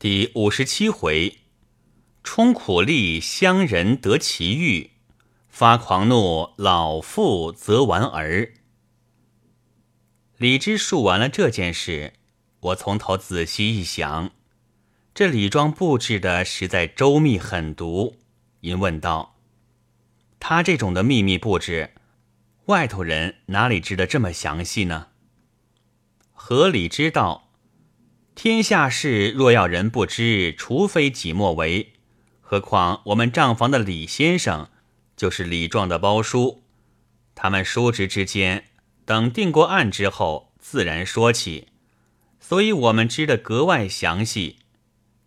第五十七回，冲苦力乡人得其遇，发狂怒老妇则玩儿。李知述完了这件事，我从头仔细一想，这李庄布置的实在周密狠毒。因问道：“他这种的秘密布置，外头人哪里知得这么详细呢？”何里知道？天下事若要人不知，除非己莫为。何况我们账房的李先生，就是李壮的包叔，他们叔侄之间，等定过案之后，自然说起，所以我们知得格外详细。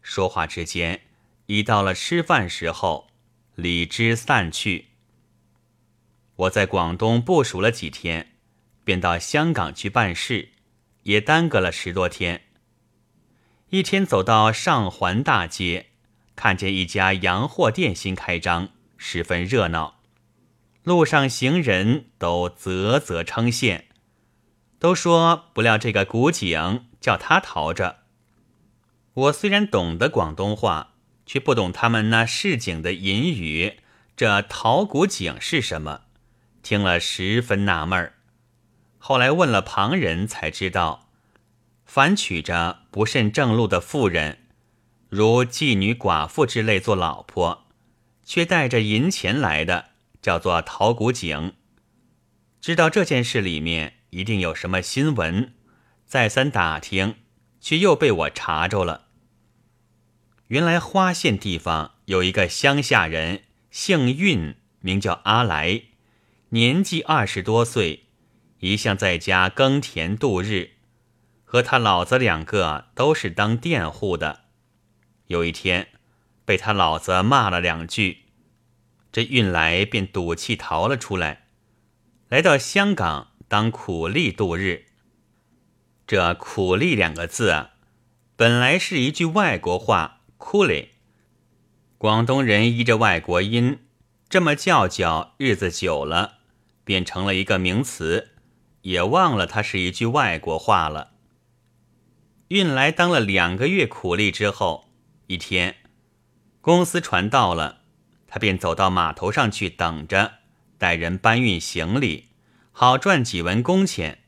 说话之间，已到了吃饭时候，李之散去。我在广东部署了几天，便到香港去办事，也耽搁了十多天。一天走到上环大街，看见一家洋货店新开张，十分热闹。路上行人都啧啧称羡，都说不料这个古井叫他淘着。我虽然懂得广东话，却不懂他们那市井的隐语。这淘古井是什么？听了十分纳闷儿。后来问了旁人，才知道。凡娶着不甚正路的妇人，如妓女、寡妇之类做老婆，却带着银钱来的，叫做陶谷井。知道这件事里面一定有什么新闻，再三打听，却又被我查着了。原来花县地方有一个乡下人，姓运，名叫阿来，年纪二十多岁，一向在家耕田度日。和他老子两个都是当佃户的，有一天被他老子骂了两句，这运来便赌气逃了出来，来到香港当苦力度日。这“苦力”两个字，本来是一句外国话 c o o l y 广东人依着外国音这么叫叫，日子久了变成了一个名词，也忘了它是一句外国话了。运来当了两个月苦力之后，一天，公司船到了，他便走到码头上去等着，带人搬运行李，好赚几文工钱。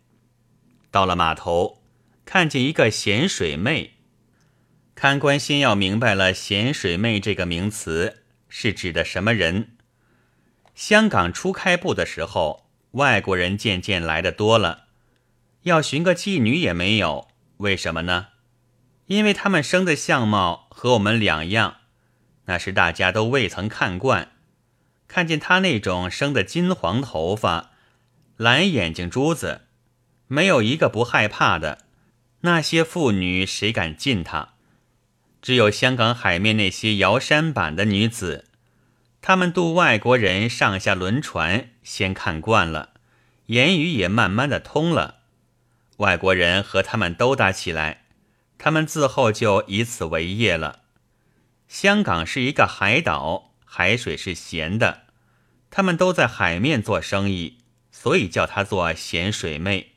到了码头，看见一个咸水妹，看官先要明白了咸水妹这个名词是指的什么人。香港初开埠的时候，外国人渐渐来的多了，要寻个妓女也没有。为什么呢？因为他们生的相貌和我们两样，那是大家都未曾看惯。看见他那种生的金黄头发、蓝眼睛珠子，没有一个不害怕的。那些妇女谁敢近他？只有香港海面那些摇山板的女子，她们渡外国人上下轮船，先看惯了，言语也慢慢的通了。外国人和他们斗打起来，他们自后就以此为业了。香港是一个海岛，海水是咸的，他们都在海面做生意，所以叫她做咸水妹。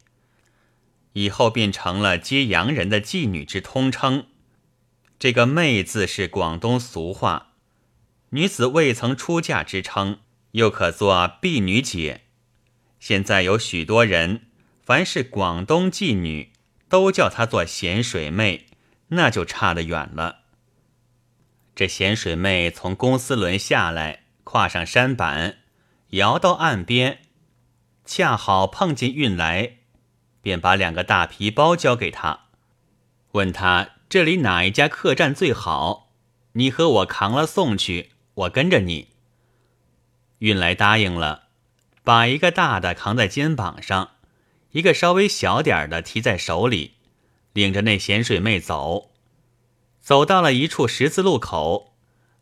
以后便成了接洋人的妓女之通称。这个“妹”字是广东俗话，女子未曾出嫁之称，又可做婢女姐。现在有许多人。凡是广东妓女，都叫她做咸水妹，那就差得远了。这咸水妹从公司轮下来，跨上山板，摇到岸边，恰好碰见运来，便把两个大皮包交给他，问他这里哪一家客栈最好，你和我扛了送去，我跟着你。运来答应了，把一个大的扛在肩膀上。一个稍微小点的提在手里，领着那咸水妹走，走到了一处十字路口，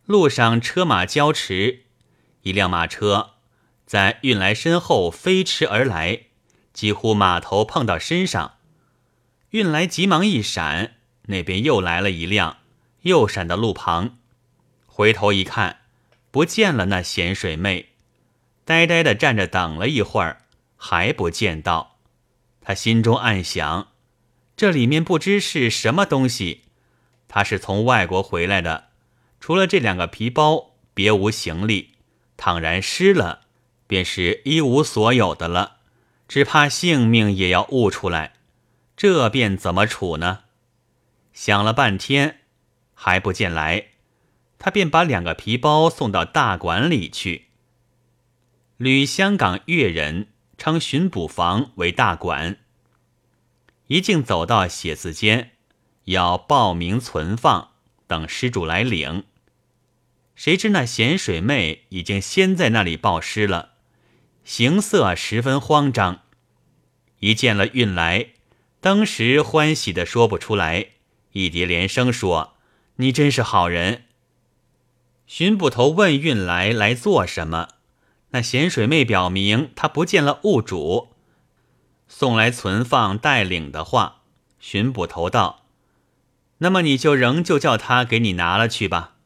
路上车马交驰，一辆马车在运来身后飞驰而来，几乎马头碰到身上，运来急忙一闪，那边又来了一辆，又闪到路旁，回头一看，不见了那咸水妹，呆呆的站着等了一会儿，还不见到。他心中暗想：这里面不知是什么东西。他是从外国回来的，除了这两个皮包，别无行李。倘然失了，便是一无所有的了，只怕性命也要悟出来。这便怎么处呢？想了半天，还不见来，他便把两个皮包送到大馆里去。吕香港粤人称巡捕房为大馆，一径走到写字间，要报名存放，等施主来领。谁知那咸水妹已经先在那里报失了，形色十分慌张，一见了运来。当时欢喜的说不出来，一叠连声说：“你真是好人。”巡捕头问运来来做什么？那咸水妹表明她不见了物主，送来存放带领的话。巡捕头道：“那么你就仍旧叫他给你拿了去吧。”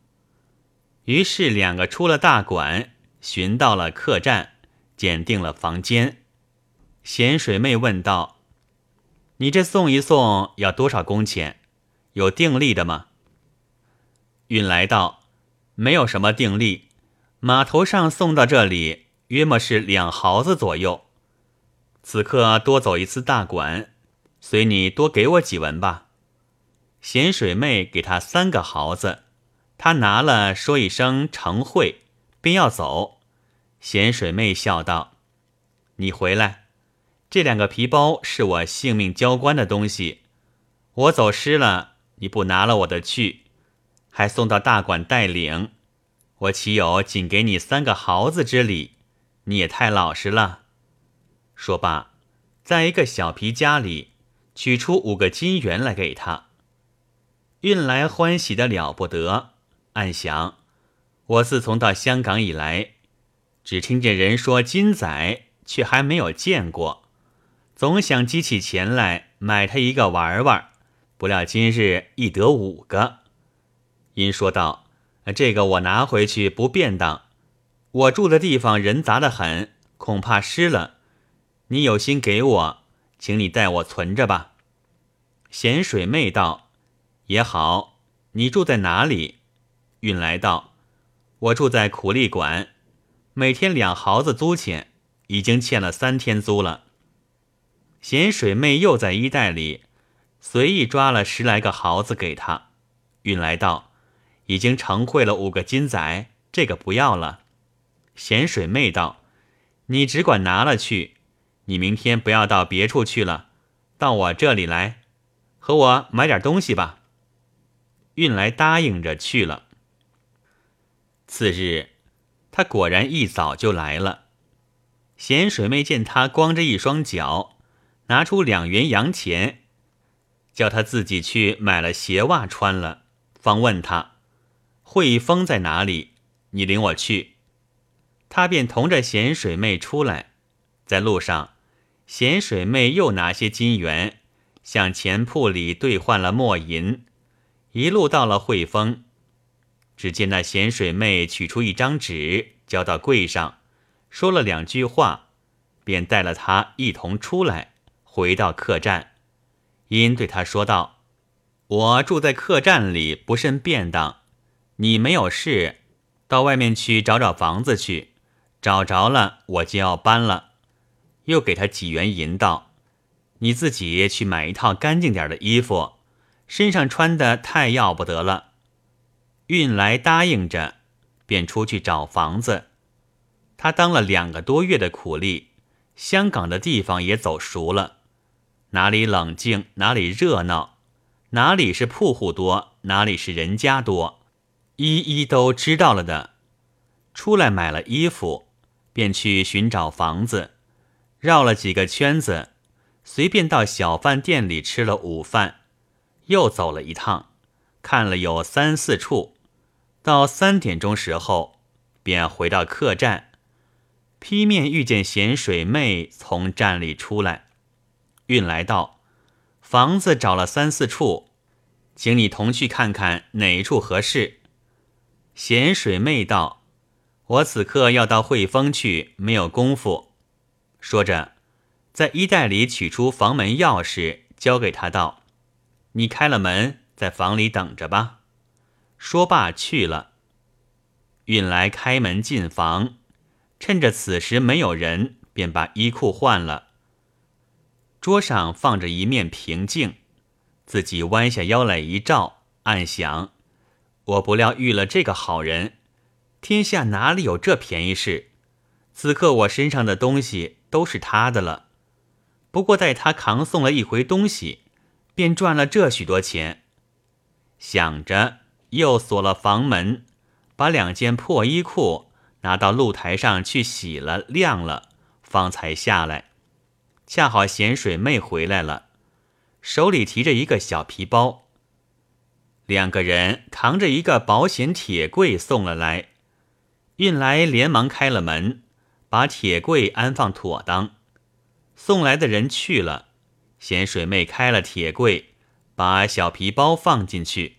于是两个出了大馆，寻到了客栈，拣定了房间。咸水妹问道。你这送一送要多少工钱？有定例的吗？运来道：“没有什么定例，码头上送到这里，约莫是两毫子左右。此刻多走一次大馆，随你多给我几文吧。”咸水妹给他三个毫子，他拿了，说一声成会，便要走。咸水妹笑道：“你回来。”这两个皮包是我性命交关的东西，我走失了，你不拿了我的去，还送到大馆带领，我岂有仅给你三个毫子之理？你也太老实了。说罢，在一个小皮夹里取出五个金元来给他。运来欢喜的了不得，暗想：我自从到香港以来，只听见人说金仔，却还没有见过。总想积起钱来买他一个玩玩，不料今日一得五个。因说道：“这个我拿回去不便当，我住的地方人杂得很，恐怕湿了。你有心给我，请你代我存着吧。”咸水妹道：“也好，你住在哪里？”运来道：“我住在苦力馆，每天两毫子租钱，已经欠了三天租了。”咸水妹又在衣袋里随意抓了十来个毫子给他，运来道：“已经成会了五个金仔，这个不要了。”咸水妹道：“你只管拿了去，你明天不要到别处去了，到我这里来，和我买点东西吧。”运来答应着去了。次日，他果然一早就来了。咸水妹见他光着一双脚。拿出两元洋钱，叫他自己去买了鞋袜穿了，方问他：“汇丰在哪里？你领我去。”他便同着咸水妹出来，在路上，咸水妹又拿些金元向钱铺里兑换了墨银，一路到了汇丰。只见那咸水妹取出一张纸，交到柜上，说了两句话，便带了他一同出来。回到客栈，因对他说道：“我住在客栈里不甚便当，你没有事，到外面去找找房子去，找着了我就要搬了。”又给他几元银道：“你自己去买一套干净点的衣服，身上穿的太要不得了。”运来答应着，便出去找房子。他当了两个多月的苦力，香港的地方也走熟了。哪里冷静，哪里热闹；哪里是铺户多，哪里是人家多，一一都知道了的。出来买了衣服，便去寻找房子，绕了几个圈子，随便到小饭店里吃了午饭，又走了一趟，看了有三四处，到三点钟时候，便回到客栈，劈面遇见咸水妹从站里出来。运来道：“房子找了三四处，请你同去看看哪一处合适。”咸水妹道：“我此刻要到汇丰去，没有功夫。”说着，在衣袋里取出房门钥匙，交给他道：“你开了门，在房里等着吧。说罢去了。运来开门进房，趁着此时没有人，便把衣裤换了。桌上放着一面平镜，自己弯下腰来一照，暗想：我不料遇了这个好人，天下哪里有这便宜事？此刻我身上的东西都是他的了。不过待他扛送了一回东西，便赚了这许多钱。想着，又锁了房门，把两件破衣裤拿到露台上去洗了、晾了，方才下来。恰好咸水妹回来了，手里提着一个小皮包。两个人扛着一个保险铁柜送了来，运来连忙开了门。把铁柜安放妥当，送来的人去了。咸水妹开了铁柜，把小皮包放进去，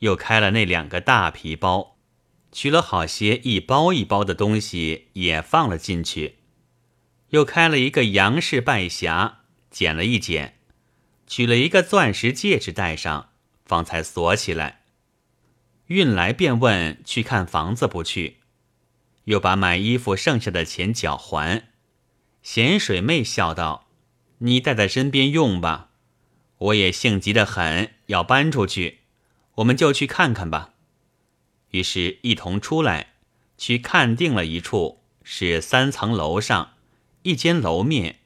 又开了那两个大皮包，取了好些一包一包的东西也放了进去，又开了一个杨氏拜匣，捡了一捡，取了一个钻石戒指戴上，方才锁起来。运来便问去看房子不去。又把买衣服剩下的钱缴还，咸水妹笑道：“你带在身边用吧，我也性急的很，要搬出去，我们就去看看吧。”于是，一同出来，去看定了一处，是三层楼上一间楼面，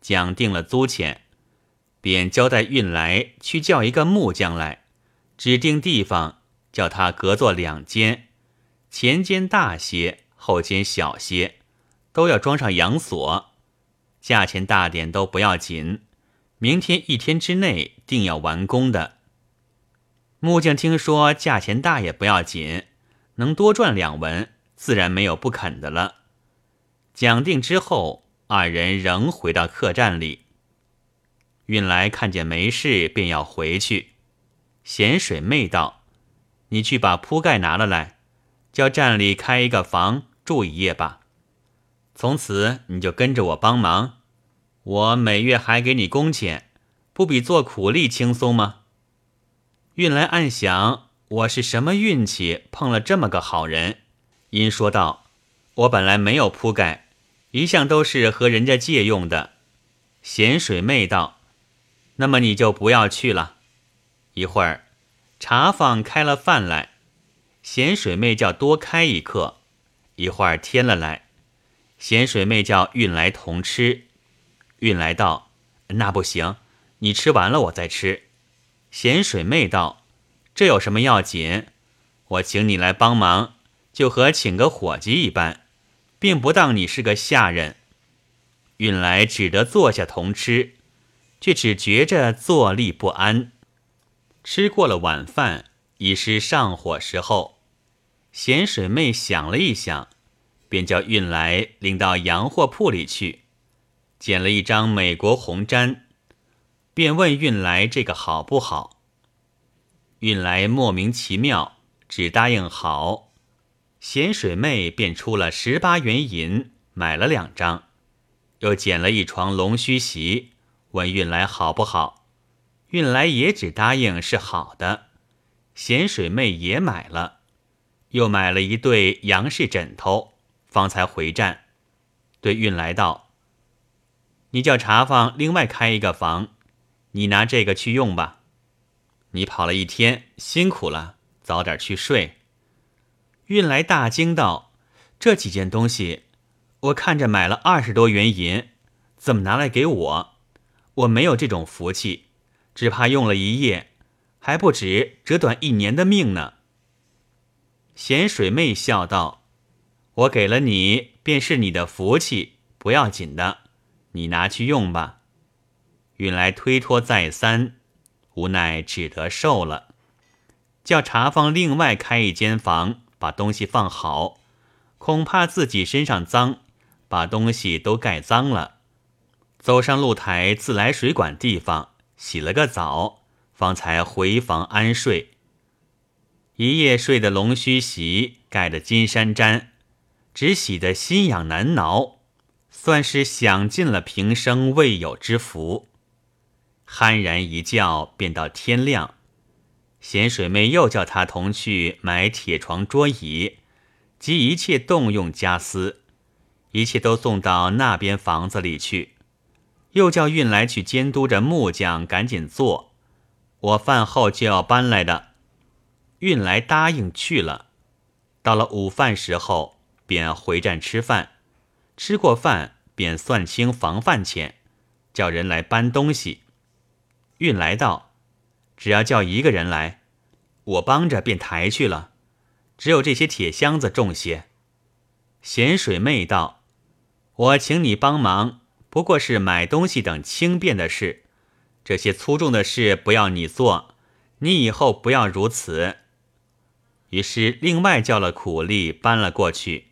讲定了租钱，便交代运来去叫一个木匠来，指定地方，叫他隔作两间，前间大些。后间小些，都要装上阳锁，价钱大点都不要紧。明天一天之内定要完工的。木匠听说价钱大也不要紧，能多赚两文，自然没有不肯的了。讲定之后，二人仍回到客栈里。运来看见没事，便要回去。咸水妹道：“你去把铺盖拿了来，叫站里开一个房。”住一夜吧，从此你就跟着我帮忙，我每月还给你工钱，不比做苦力轻松吗？运来暗想，我是什么运气碰了这么个好人？因说道：“我本来没有铺盖，一向都是和人家借用的。”咸水妹道：“那么你就不要去了。”一会儿，茶坊开了饭来，咸水妹叫多开一客。一会儿添了来，咸水妹叫运来同吃。运来道：“那不行，你吃完了我再吃。”咸水妹道：“这有什么要紧？我请你来帮忙，就和请个伙计一般，并不当你是个下人。”运来只得坐下同吃，却只觉着坐立不安。吃过了晚饭，已是上火时候。咸水妹想了一想，便叫运来领到洋货铺里去，捡了一张美国红毡，便问运来这个好不好。运来莫名其妙，只答应好。咸水妹便出了十八元银买了两张，又捡了一床龙须席，问运来好不好。运来也只答应是好的。咸水妹也买了。又买了一对杨氏枕头，方才回站，对运来道：“你叫茶坊另外开一个房，你拿这个去用吧。你跑了一天，辛苦了，早点去睡。”运来大惊道：“这几件东西，我看着买了二十多元银，怎么拿来给我？我没有这种福气，只怕用了一夜，还不止折短一年的命呢。”咸水妹笑道：“我给了你，便是你的福气，不要紧的，你拿去用吧。”运来推脱再三，无奈只得受了，叫茶坊另外开一间房，把东西放好，恐怕自己身上脏，把东西都盖脏了。走上露台自来水管地方洗了个澡，方才回房安睡。一夜睡的龙须席，盖的金山毡，只洗得心痒难挠，算是享尽了平生未有之福。酣然一觉，便到天亮。咸水妹又叫他同去买铁床、桌椅及一切动用家私，一切都送到那边房子里去。又叫运来去监督着木匠赶紧做，我饭后就要搬来的。运来答应去了。到了午饭时候，便回站吃饭。吃过饭，便算清房饭钱，叫人来搬东西。运来道：“只要叫一个人来，我帮着便抬去了。只有这些铁箱子重些。”咸水妹道：“我请你帮忙。”不过是买东西等轻便的事，这些粗重的事不要你做，你以后不要如此。于是另外叫了苦力搬了过去，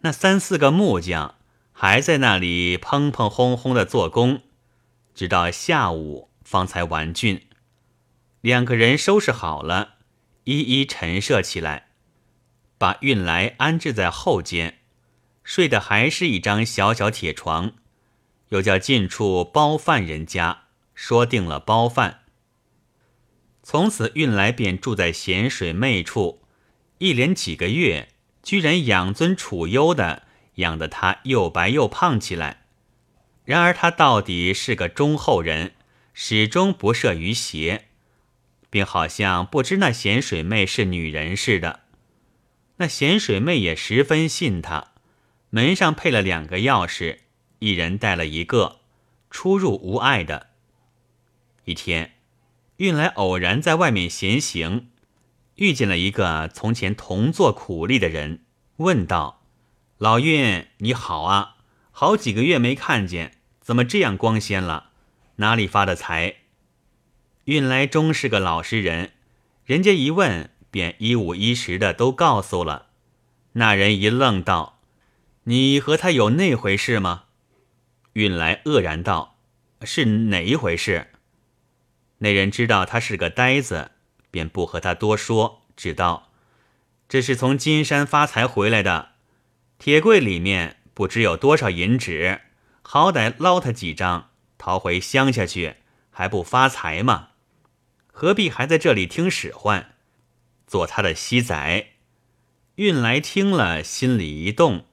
那三四个木匠还在那里砰砰轰轰的做工，直到下午方才完竣。两个人收拾好了，一一陈设起来，把运来安置在后间，睡的还是一张小小铁床。又叫近处包饭人家说定了包饭，从此运来便住在咸水妹处，一连几个月，居然养尊处优的养得他又白又胖起来。然而他到底是个忠厚人，始终不涉于邪，并好像不知那咸水妹是女人似的。那咸水妹也十分信他，门上配了两个钥匙。一人带了一个，出入无碍的。一天，运来偶然在外面闲行，遇见了一个从前同做苦力的人，问道：“老运，你好啊！好几个月没看见，怎么这样光鲜了？哪里发的财？”运来终是个老实人，人家一问，便一五一十的都告诉了。那人一愣道：“你和他有那回事吗？”运来愕然道：“是哪一回事？”那人知道他是个呆子，便不和他多说，只道：“这是从金山发财回来的，铁柜里面不知有多少银纸，好歹捞他几张，逃回乡下去，还不发财吗？何必还在这里听使唤，做他的西仔？”运来听了，心里一动，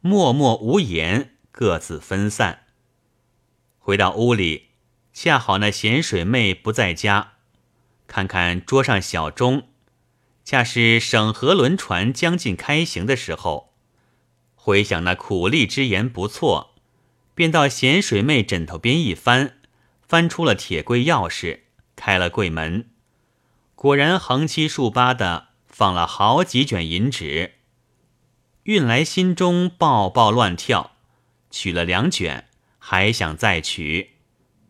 默默无言，各自分散。回到屋里，恰好那咸水妹不在家，看看桌上小钟，恰是省河轮船将近开行的时候。回想那苦力之言不错，便到咸水妹枕头边一翻，翻出了铁柜钥匙，开了柜门，果然横七竖八的放了好几卷银纸。运来心中抱抱乱跳，取了两卷。还想再取，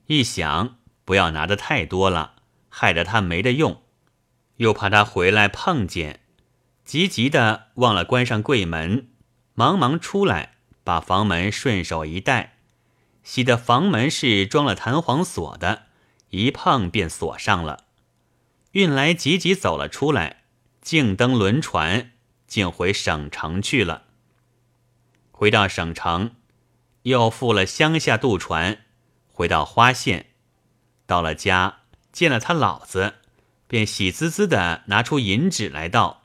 一想不要拿的太多了，害得他没得用，又怕他回来碰见，急急的忘了关上柜门，忙忙出来，把房门顺手一带，喜得房门是装了弹簧锁的，一碰便锁上了。运来急急走了出来，竟登轮船，竟回省城去了。回到省城。又赴了乡下渡船，回到花县，到了家见了他老子，便喜滋滋的拿出银纸来道：“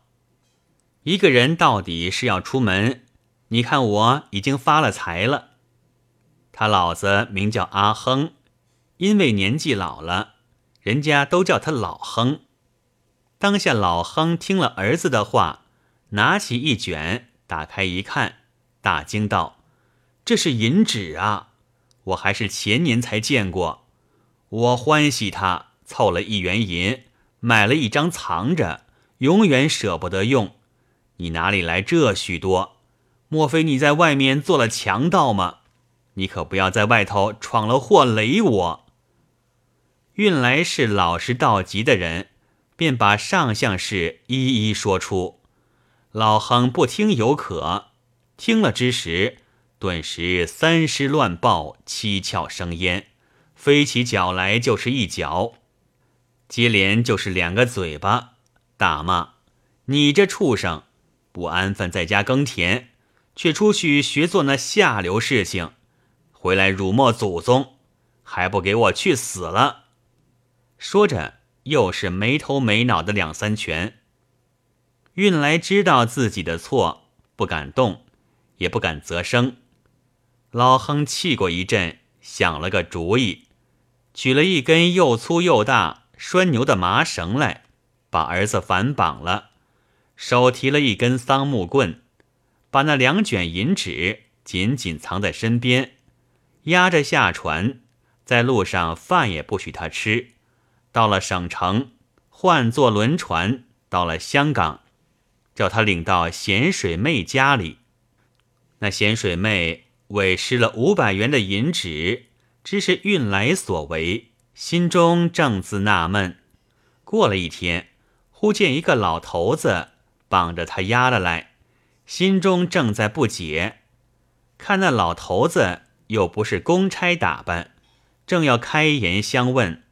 一个人到底是要出门，你看我已经发了财了。”他老子名叫阿亨，因为年纪老了，人家都叫他老亨。当下老亨听了儿子的话，拿起一卷，打开一看，大惊道。这是银纸啊！我还是前年才见过。我欢喜他凑了一元银，买了一张藏着，永远舍不得用。你哪里来这许多？莫非你在外面做了强盗吗？你可不要在外头闯了祸，累我。运来是老实到极的人，便把上相事一一说出。老亨不听犹可，听了之时。顿时三尸乱爆，七窍生烟，飞起脚来就是一脚，接连就是两个嘴巴，大骂：“你这畜生，不安分在家耕田，却出去学做那下流事情，回来辱没祖宗，还不给我去死了！”说着，又是没头没脑的两三拳。运来知道自己的错，不敢动，也不敢啧声。老亨气过一阵，想了个主意，取了一根又粗又大拴牛的麻绳来，把儿子反绑了，手提了一根桑木棍，把那两卷银纸紧紧藏在身边，押着下船，在路上饭也不许他吃。到了省城，换坐轮船到了香港，叫他领到咸水妹家里。那咸水妹委失了五百元的银纸，知是运来所为，心中正自纳闷。过了一天，忽见一个老头子绑着他押了来，心中正在不解，看那老头子又不是公差打扮，正要开言相问。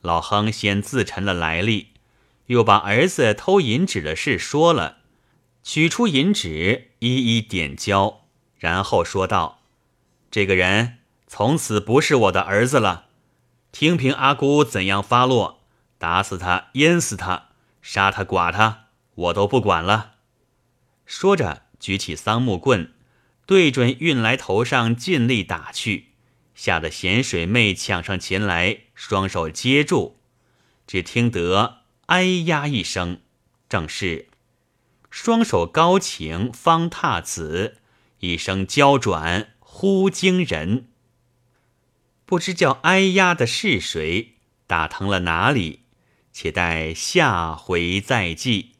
老亨先自陈了来历，又把儿子偷银纸的事说了，取出银纸一一点交，然后说道：“这个人从此不是我的儿子了。听凭阿姑怎样发落，打死他，淹死他，杀他，剐他，我都不管了。”说着，举起桑木棍，对准运来头上尽力打去。吓得咸水妹抢上前来，双手接住，只听得“哎呀”一声，正是双手高擎方踏子，一声娇转忽惊人。不知叫“哎呀”的是谁，打疼了哪里？且待下回再记。